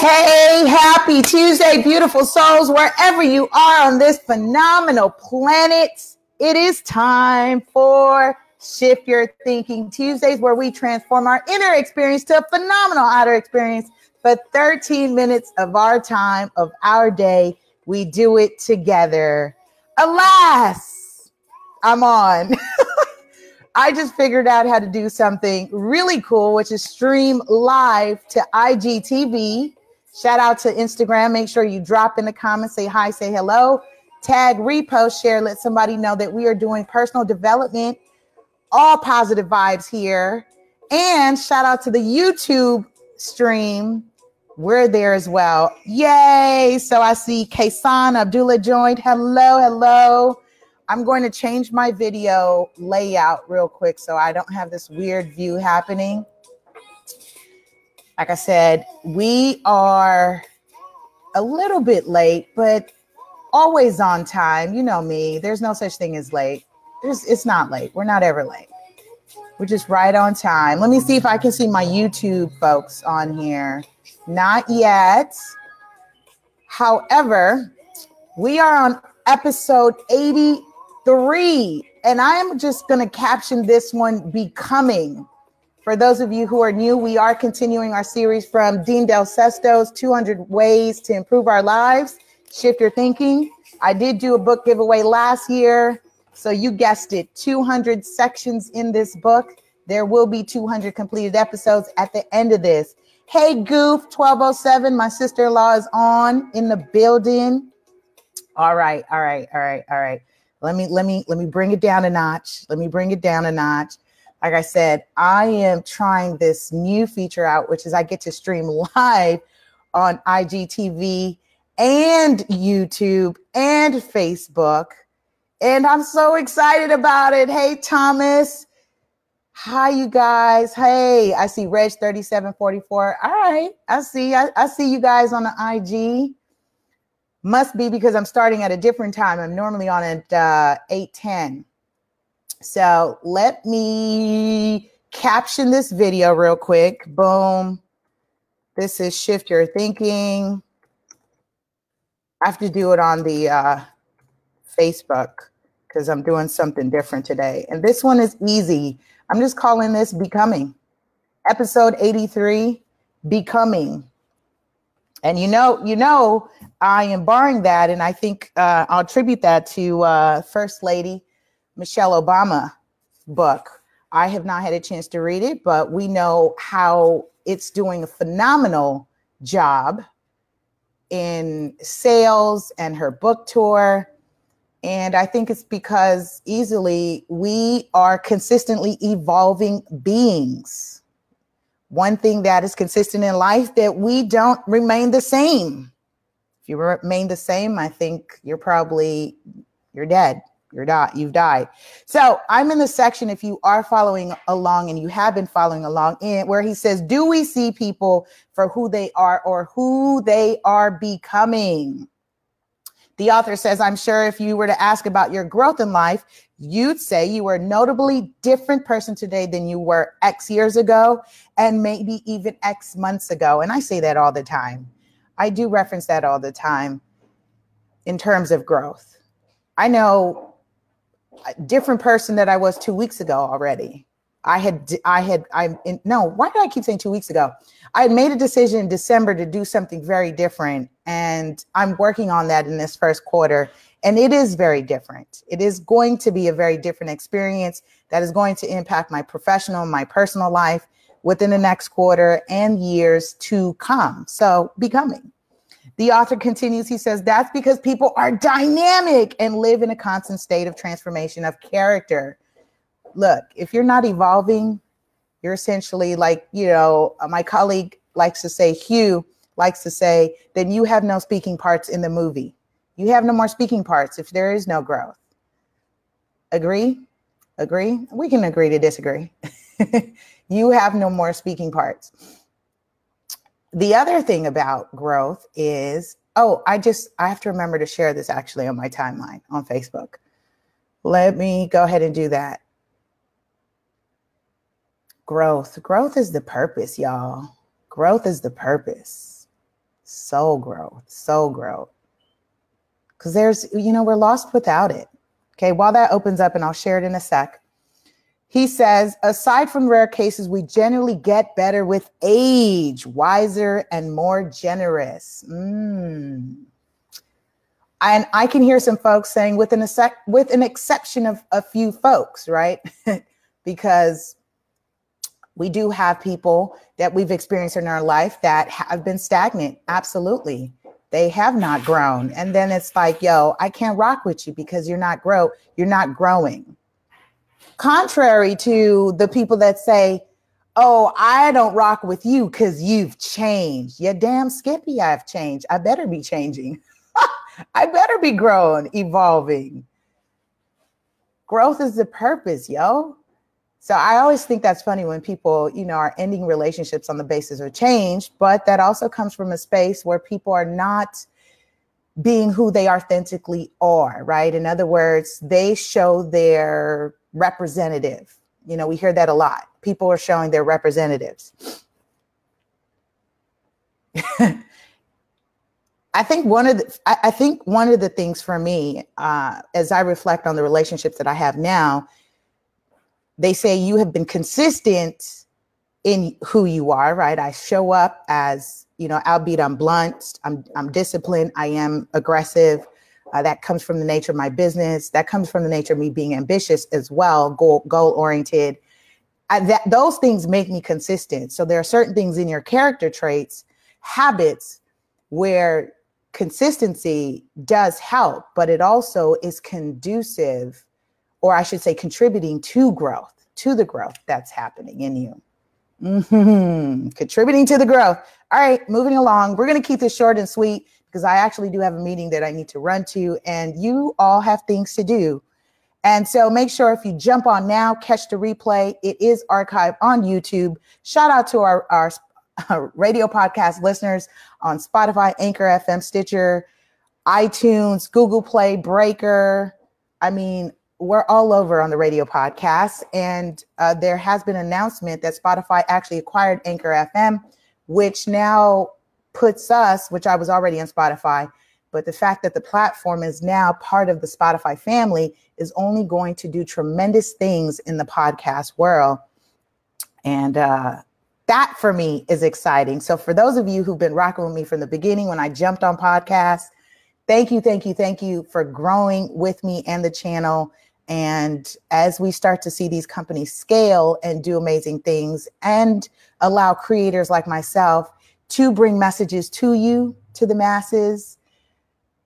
Hey, happy Tuesday, beautiful souls, wherever you are on this phenomenal planet. It is time for Shift Your Thinking Tuesdays, where we transform our inner experience to a phenomenal outer experience for 13 minutes of our time, of our day. We do it together. Alas, I'm on. I just figured out how to do something really cool, which is stream live to IGTV. Shout out to Instagram. Make sure you drop in the comments, say hi, say hello, tag, repost, share, let somebody know that we are doing personal development, all positive vibes here. And shout out to the YouTube stream. We're there as well. Yay. So I see Kaysan Abdullah joined. Hello, hello. I'm going to change my video layout real quick so I don't have this weird view happening. Like I said, we are a little bit late, but always on time. You know me. There's no such thing as late. There's, it's not late. We're not ever late. We're just right on time. Let me see if I can see my YouTube folks on here. Not yet. However, we are on episode 83, and I'm just going to caption this one Becoming. For those of you who are new, we are continuing our series from Dean Del Sesto's 200 Ways to Improve Our Lives, Shift Your Thinking. I did do a book giveaway last year. So you guessed it 200 sections in this book. There will be 200 completed episodes at the end of this. Hey, Goof 1207, my sister in law is on in the building. All right, all right, all right, all right. Let me let me let me bring it down a notch. Let me bring it down a notch. Like I said, I am trying this new feature out, which is I get to stream live on IGTV and YouTube and Facebook. And I'm so excited about it. Hey, Thomas. Hi, you guys. Hey, I see Reg 3744. All right. I see. I, I see you guys on the IG. Must be because I'm starting at a different time. I'm normally on at uh, 8:10. So let me caption this video real quick. Boom. This is shift your thinking. I have to do it on the uh, Facebook because I'm doing something different today. And this one is easy. I'm just calling this Becoming. Episode 83 Becoming. And you know, you know, I am barring that, and I think uh, I'll attribute that to uh, First Lady Michelle Obama book. I have not had a chance to read it, but we know how it's doing a phenomenal job in sales and her book tour. And I think it's because easily we are consistently evolving beings one thing that is consistent in life that we don't remain the same. If you remain the same, I think you're probably you're dead. You're not, you've died. So I'm in the section, if you are following along and you have been following along in where he says, Do we see people for who they are or who they are becoming? The author says, I'm sure if you were to ask about your growth in life, you'd say you were a notably different person today than you were X years ago and maybe even X months ago. And I say that all the time. I do reference that all the time in terms of growth. I know a different person that I was two weeks ago already. I had, I had, I'm in, no, why did I keep saying two weeks ago? I had made a decision in December to do something very different. And I'm working on that in this first quarter. And it is very different. It is going to be a very different experience that is going to impact my professional, my personal life within the next quarter and years to come. So, becoming. The author continues, he says, that's because people are dynamic and live in a constant state of transformation of character. Look, if you're not evolving, you're essentially like, you know, uh, my colleague likes to say, Hugh likes to say, then you have no speaking parts in the movie you have no more speaking parts if there is no growth. Agree? Agree? We can agree to disagree. you have no more speaking parts. The other thing about growth is Oh, I just, I have to remember to share this actually on my timeline on Facebook. Let me go ahead and do that. Growth. Growth is the purpose, y'all. Growth is the purpose. Soul growth, soul growth. Because there's, you know, we're lost without it. Okay, while that opens up, and I'll share it in a sec. He says, aside from rare cases, we generally get better with age, wiser and more generous. Mm. And I can hear some folks saying, with an, with an exception of a few folks, right? because we do have people that we've experienced in our life that have been stagnant. Absolutely. They have not grown. And then it's like, yo, I can't rock with you because you're not grow, you're not growing. Contrary to the people that say, oh, I don't rock with you because you've changed. Yeah, damn Skippy, I've changed. I better be changing. I better be growing, evolving. Growth is the purpose, yo. So I always think that's funny when people, you know, are ending relationships on the basis of change, but that also comes from a space where people are not being who they authentically are, right? In other words, they show their representative. You know, we hear that a lot. People are showing their representatives. I think one of the I, think one of the things for me, uh, as I reflect on the relationships that I have now, they say you have been consistent in who you are, right? I show up as, you know, albeit I'm blunt, I'm, I'm disciplined, I am aggressive. Uh, that comes from the nature of my business. That comes from the nature of me being ambitious as well, goal goal oriented. that those things make me consistent. So there are certain things in your character traits, habits, where consistency does help, but it also is conducive or I should say, contributing to growth, to the growth that's happening in you. Mm-hmm. Contributing to the growth. All right, moving along. We're going to keep this short and sweet because I actually do have a meeting that I need to run to, and you all have things to do. And so make sure if you jump on now, catch the replay. It is archived on YouTube. Shout out to our, our, our radio podcast listeners on Spotify, Anchor FM, Stitcher, iTunes, Google Play, Breaker. I mean, we're all over on the radio podcast, and uh, there has been an announcement that Spotify actually acquired Anchor FM, which now puts us, which I was already on Spotify, but the fact that the platform is now part of the Spotify family is only going to do tremendous things in the podcast world. And uh, that for me is exciting. So, for those of you who've been rocking with me from the beginning when I jumped on podcasts, thank you, thank you, thank you for growing with me and the channel. And as we start to see these companies scale and do amazing things and allow creators like myself to bring messages to you, to the masses,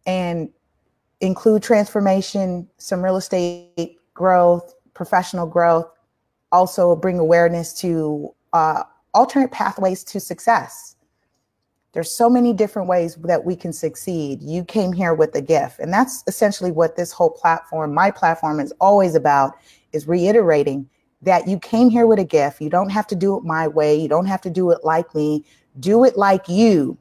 and include transformation, some real estate growth, professional growth, also bring awareness to uh, alternate pathways to success there's so many different ways that we can succeed. You came here with a gift. And that's essentially what this whole platform, my platform is always about is reiterating that you came here with a gift. You don't have to do it my way. You don't have to do it like me. Do it like you.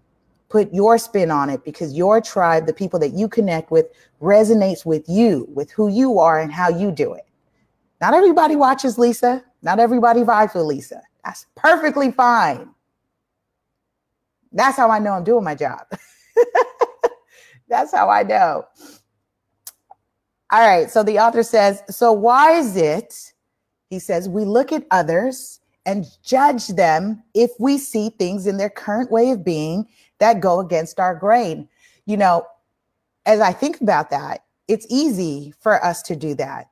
Put your spin on it because your tribe, the people that you connect with, resonates with you, with who you are and how you do it. Not everybody watches Lisa. Not everybody vibes with Lisa. That's perfectly fine. That's how I know I'm doing my job. That's how I know. All right. So the author says, So why is it, he says, we look at others and judge them if we see things in their current way of being that go against our grain? You know, as I think about that, it's easy for us to do that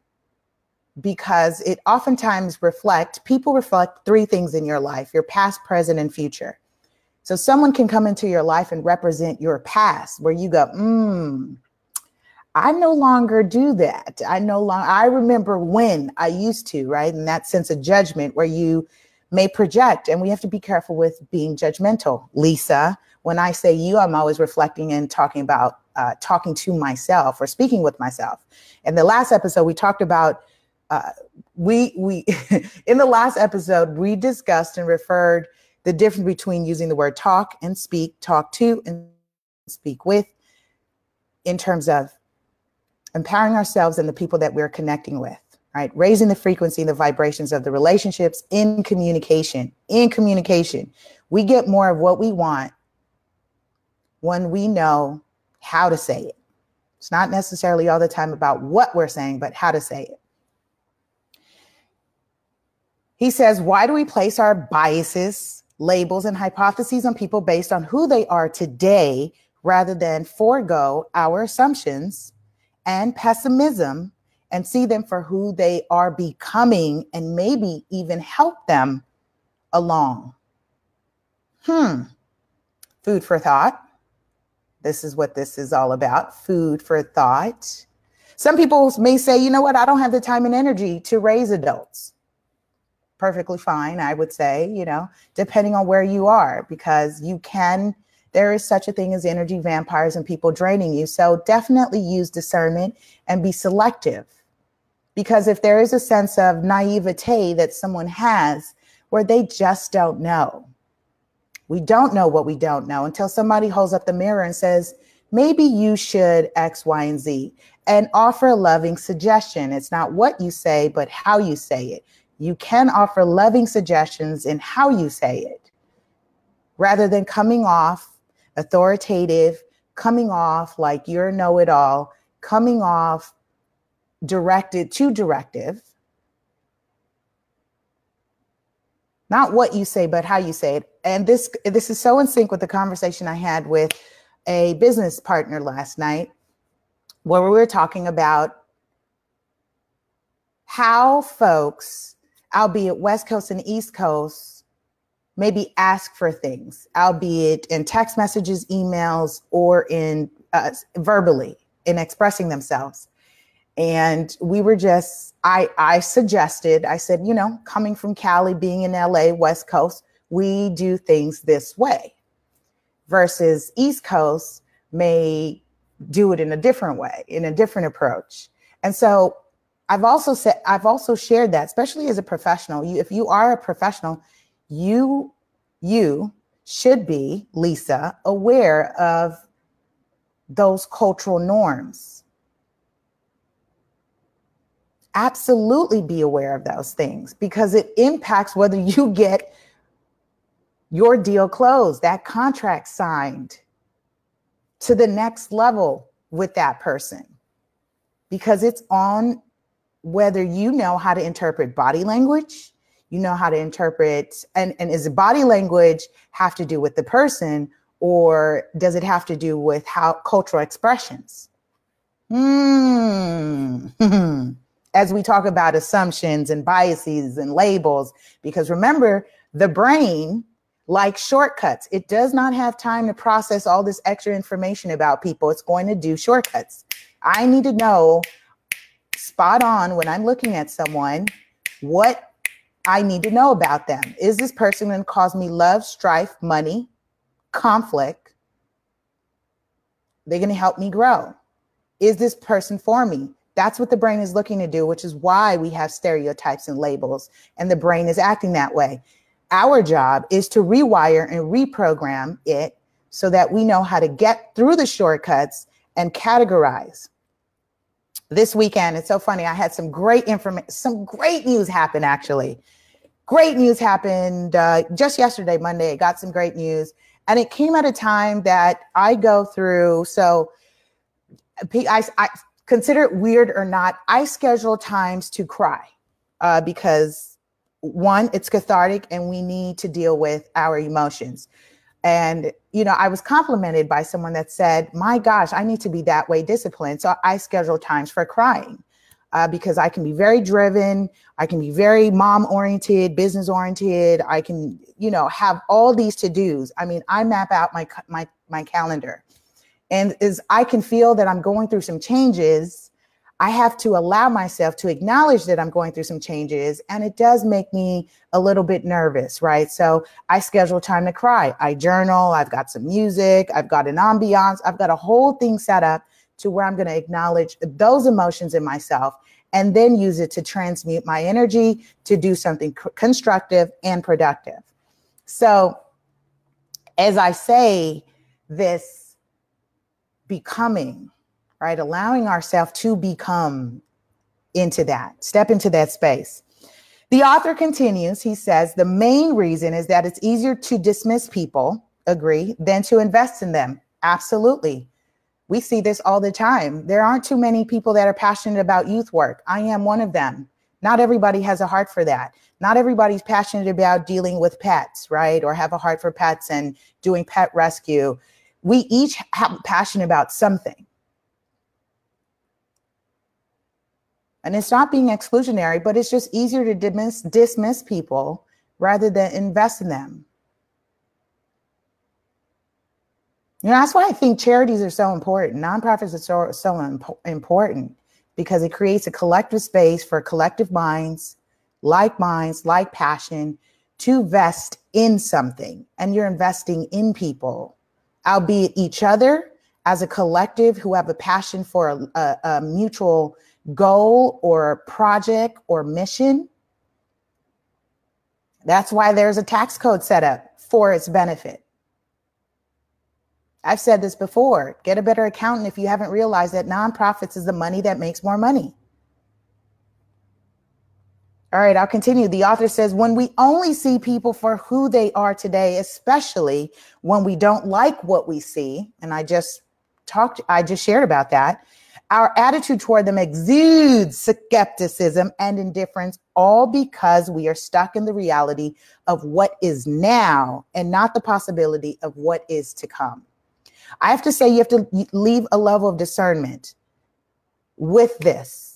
because it oftentimes reflect people reflect three things in your life your past present and future so someone can come into your life and represent your past where you go, hmm, I no longer do that. I no longer, I remember when I used to, right? And that sense of judgment where you may project, and we have to be careful with being judgmental. Lisa, when I say you, I'm always reflecting and talking about uh, talking to myself or speaking with myself. In the last episode, we talked about uh, we we in the last episode we discussed and referred the difference between using the word talk and speak, talk to and speak with in terms of empowering ourselves and the people that we're connecting with, right? Raising the frequency and the vibrations of the relationships in communication. In communication, we get more of what we want when we know how to say it. It's not necessarily all the time about what we're saying, but how to say it. He says, Why do we place our biases, labels, and hypotheses on people based on who they are today rather than forego our assumptions and pessimism and see them for who they are becoming and maybe even help them along? Hmm. Food for thought. This is what this is all about food for thought. Some people may say, you know what, I don't have the time and energy to raise adults perfectly fine, I would say, you know, depending on where you are, because you can, there is such a thing as energy vampires and people draining you. So definitely use discernment and be selective. Because if there is a sense of naivete that someone has where they just don't know, we don't know what we don't know until somebody holds up the mirror and says, maybe you should X, Y, and Z, and offer a loving suggestion. It's not what you say, but how you say it you can offer loving suggestions in how you say it rather than coming off authoritative, coming off like you're know it all, coming off directed to directive. Not what you say, but how you say it. And this this is so in sync with the conversation I had with a business partner last night where we were talking about how folks albeit West Coast and East Coast, maybe ask for things, albeit in text messages, emails, or in uh, verbally in expressing themselves. And we were just, I, I suggested, I said, you know, coming from Cali, being in LA, West Coast, we do things this way versus East Coast may do it in a different way, in a different approach. And so I've also said I've also shared that, especially as a professional. You, if you are a professional, you you should be Lisa aware of those cultural norms. Absolutely be aware of those things because it impacts whether you get your deal closed, that contract signed to the next level with that person because it's on whether you know how to interpret body language, you know how to interpret, and, and is body language have to do with the person, or does it have to do with how cultural expressions? Hmm. As we talk about assumptions and biases and labels, because remember, the brain like shortcuts. It does not have time to process all this extra information about people. It's going to do shortcuts. I need to know spot on when I'm looking at someone what I need to know about them. Is this person going to cause me love, strife, money, conflict? They're going to help me grow. Is this person for me? That's what the brain is looking to do, which is why we have stereotypes and labels, and the brain is acting that way. Our job is to rewire and reprogram it so that we know how to get through the shortcuts and categorize this weekend. It's so funny. I had some great information, some great news happen actually. Great news happened uh, just yesterday, Monday. I got some great news. And it came at a time that I go through. So I, I consider it weird or not. I schedule times to cry uh, because one, it's cathartic and we need to deal with our emotions. And, you know, I was complimented by someone that said, my gosh, I need to be that way disciplined. So I schedule times for crying uh, because I can be very driven. I can be very mom oriented, business oriented. I can, you know, have all these to dos. I mean, I map out my, my, my calendar and as I can feel that I'm going through some changes I have to allow myself to acknowledge that I'm going through some changes. And it does make me a little bit nervous, right? So I schedule time to cry. I journal. I've got some music. I've got an ambiance. I've got a whole thing set up to where I'm going to acknowledge those emotions in myself and then use it to transmute my energy to do something constructive and productive. So as I say this, becoming, right? Allowing ourselves to become into that, step into that space. The author continues, he says, the main reason is that it's easier to dismiss people, agree, than to invest in them. Absolutely. We see this all the time. There aren't too many people that are passionate about youth work. I am one of them. Not everybody has a heart for that. Not everybody's passionate about dealing with pets, right? Or have a heart for pets and doing pet rescue. We each have passion about something. And it's not being exclusionary, but it's just easier to dismiss, dismiss people rather than invest in them. You know, that's why I think charities are so important. Nonprofits are so, so imp- important because it creates a collective space for collective minds, like minds, like passion to vest in something. And you're investing in people, albeit each other as a collective who have a passion for a, a, a mutual goal or project or mission. That's why there's a tax code set up for its benefit. I've said this before get a better accountant if you haven't realized that nonprofits is the money that makes more money. All right, I'll continue. The author says when we only see people for who they are today, especially when we don't like what we see, and I just talked, I just shared about that, our attitude toward them exudes skepticism and indifference, all because we are stuck in the reality of what is now and not the possibility of what is to come. I have to say, you have to leave a level of discernment with this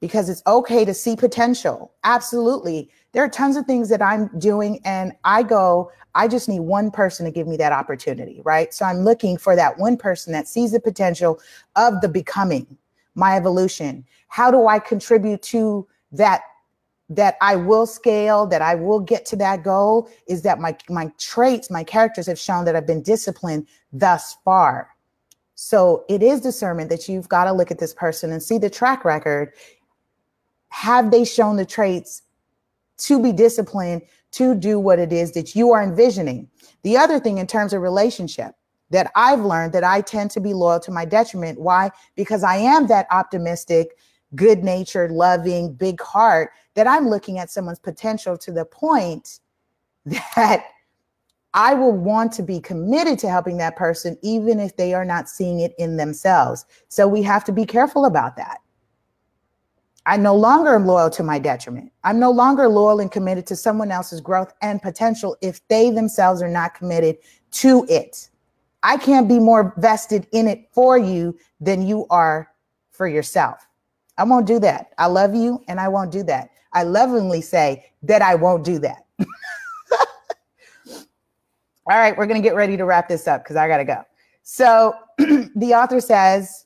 because it's okay to see potential. Absolutely. There are tons of things that I'm doing, and I go, I just need one person to give me that opportunity, right? So I'm looking for that one person that sees the potential of the becoming, my evolution. How do I contribute to that? That I will scale, that I will get to that goal is that my my traits, my characters have shown that I've been disciplined thus far. So it is discernment that you've got to look at this person and see the track record. Have they shown the traits to be disciplined to do what it is that you are envisioning. The other thing in terms of relationship that I've learned that I tend to be loyal to my detriment. Why? Because I am that optimistic, good natured, loving, big heart that I'm looking at someone's potential to the point that I will want to be committed to helping that person, even if they are not seeing it in themselves. So we have to be careful about that. I no longer am loyal to my detriment. I'm no longer loyal and committed to someone else's growth and potential if they themselves are not committed to it. I can't be more vested in it for you than you are for yourself. I won't do that. I love you and I won't do that. I lovingly say that I won't do that. All right, we're going to get ready to wrap this up because I got to go. So the author says,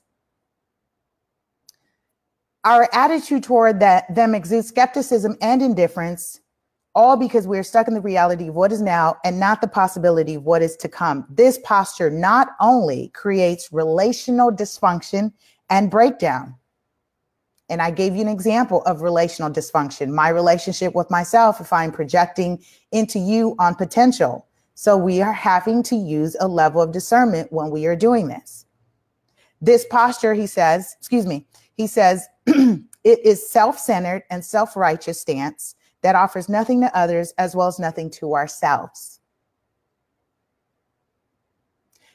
our attitude toward that them exudes skepticism and indifference, all because we're stuck in the reality of what is now and not the possibility of what is to come. This posture not only creates relational dysfunction and breakdown. And I gave you an example of relational dysfunction, my relationship with myself, if I'm projecting into you on potential. So we are having to use a level of discernment when we are doing this. This posture, he says, excuse me, he says, it is self centered and self righteous stance that offers nothing to others as well as nothing to ourselves.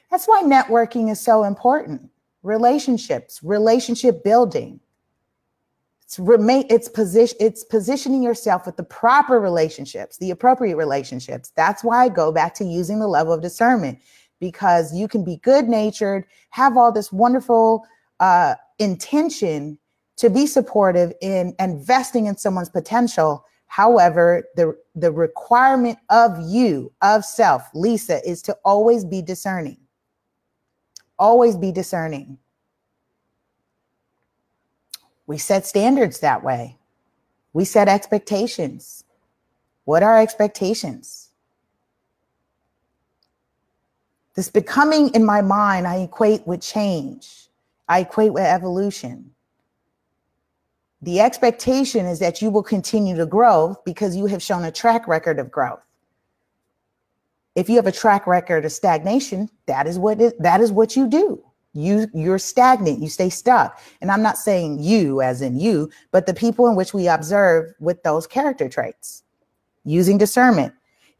That's why networking is so important. Relationships, relationship building. It's remain it's position it's positioning yourself with the proper relationships, the appropriate relationships. That's why I go back to using the level of discernment because you can be good natured, have all this wonderful uh, intention to be supportive in investing in someone's potential. However, the, the requirement of you, of self, Lisa, is to always be discerning. Always be discerning. We set standards that way. We set expectations. What are expectations? This becoming in my mind, I equate with change. I equate with evolution. The expectation is that you will continue to grow because you have shown a track record of growth. If you have a track record of stagnation, that is what that is what you do. you you're stagnant you stay stuck and i'm not saying you as in you but the people in which we observe with those character traits using discernment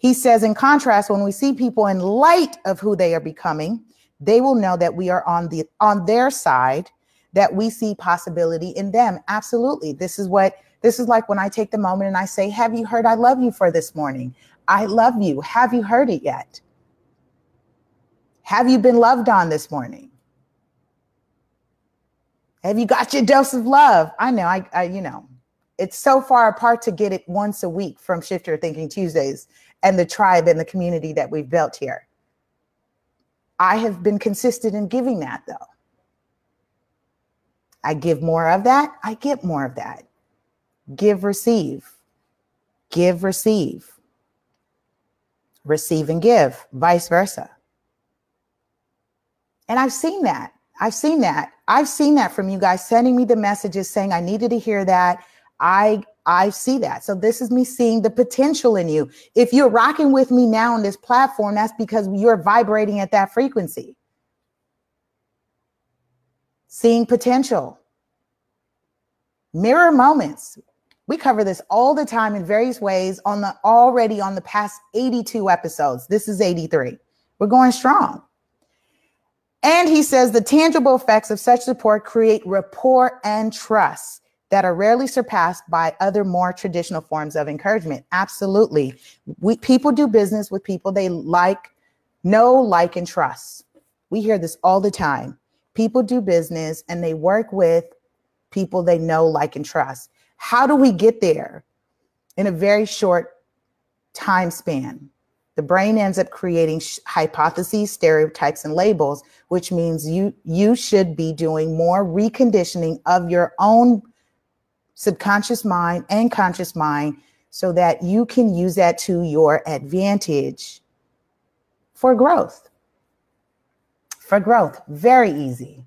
he says in contrast when we see people in light of who they are becoming they will know that we are on the on their side that we see possibility in them. Absolutely. This is what this is like when i take the moment and i say have you heard i love you for this morning? I love you. Have you heard it yet? Have you been loved on this morning? Have you got your dose of love? I know, I, I, you know, it's so far apart to get it once a week from Shift Your Thinking Tuesdays and the tribe and the community that we've built here. I have been consistent in giving that though. I give more of that, I get more of that. Give, receive. Give, receive. Receive and give, vice versa. And I've seen that. I've seen that. I've seen that from you guys sending me the messages saying I needed to hear that. I I see that. So this is me seeing the potential in you. If you're rocking with me now on this platform, that's because you're vibrating at that frequency. Seeing potential. Mirror moments. We cover this all the time in various ways on the already on the past 82 episodes. This is 83. We're going strong. And he says the tangible effects of such support create rapport and trust that are rarely surpassed by other more traditional forms of encouragement. Absolutely. We, people do business with people they like, know, like, and trust. We hear this all the time. People do business and they work with people they know, like, and trust. How do we get there in a very short time span? the brain ends up creating sh- hypotheses stereotypes and labels which means you you should be doing more reconditioning of your own subconscious mind and conscious mind so that you can use that to your advantage for growth. For growth. Very easy.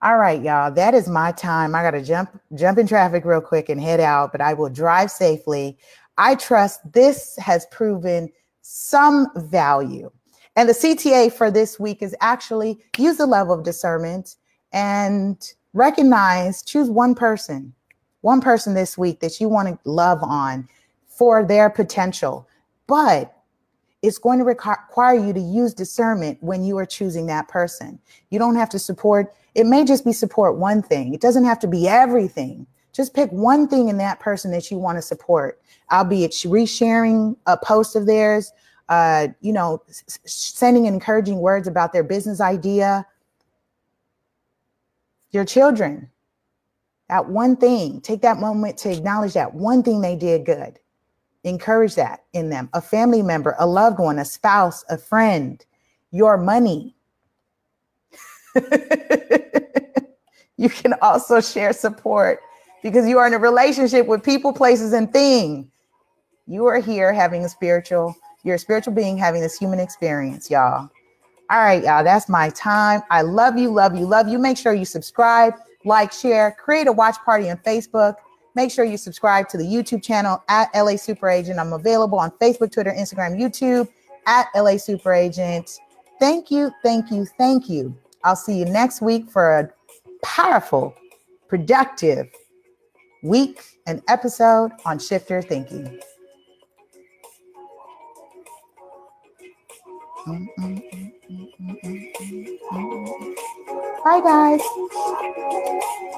All right y'all. That is my time. I gotta jump jump in traffic real quick and head out but i will drive safely. I trust this has proven some value. And the CTA for this week is actually use the level of discernment and recognize, choose one person, one person this week that you want to love on for their potential. But it's going to require you to use discernment when you are choosing that person. You don't have to support, it may just be support one thing, it doesn't have to be everything. Just pick one thing in that person that you want to support albeit resharing a post of theirs, uh, you know, sending encouraging words about their business idea. Your children, that one thing, take that moment to acknowledge that one thing they did good. Encourage that in them. A family member, a loved one, a spouse, a friend, your money. you can also share support because you are in a relationship with people, places, and things. You are here having a spiritual, you're a spiritual being having this human experience, y'all. All right, y'all, that's my time. I love you, love you, love you. Make sure you subscribe, like, share, create a watch party on Facebook. Make sure you subscribe to the YouTube channel at LA Super Agent. I'm available on Facebook, Twitter, Instagram, YouTube at LA Super Agent. Thank you, thank you, thank you. I'll see you next week for a powerful, productive week and episode on Shift Your Thinking. Bye, guys. Thank you.